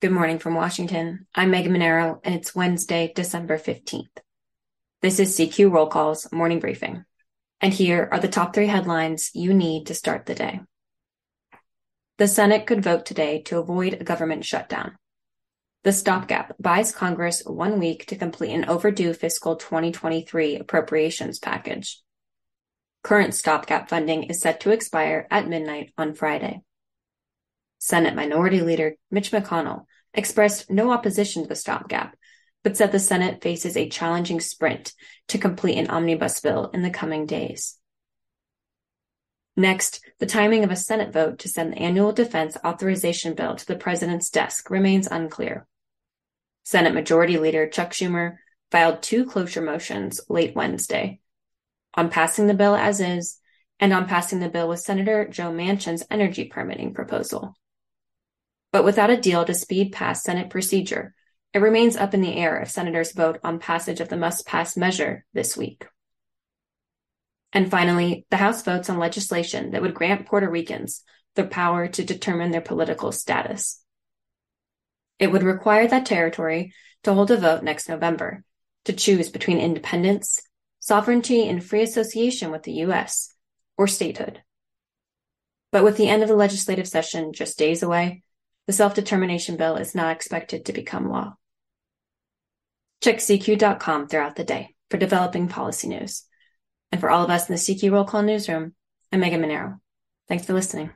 Good morning from Washington. I'm Megan Mineiro, and it's Wednesday, December 15th. This is CQ Roll Call's morning briefing. And here are the top three headlines you need to start the day. The Senate could vote today to avoid a government shutdown. The stopgap buys Congress one week to complete an overdue fiscal 2023 appropriations package. Current stopgap funding is set to expire at midnight on Friday. Senate Minority Leader Mitch McConnell expressed no opposition to the stopgap, but said the Senate faces a challenging sprint to complete an omnibus bill in the coming days. Next, the timing of a Senate vote to send the annual defense authorization bill to the president's desk remains unclear. Senate Majority Leader Chuck Schumer filed two cloture motions late Wednesday on passing the bill as is and on passing the bill with Senator Joe Manchin's energy permitting proposal. But without a deal to speed past Senate procedure, it remains up in the air if senators vote on passage of the must pass measure this week. And finally, the House votes on legislation that would grant Puerto Ricans the power to determine their political status. It would require that territory to hold a vote next November to choose between independence, sovereignty and free association with the U.S., or statehood. But with the end of the legislative session just days away, the self determination bill is not expected to become law. Check CQ.com throughout the day for developing policy news. And for all of us in the CQ Roll Call newsroom, I'm Megan Mineiro. Thanks for listening.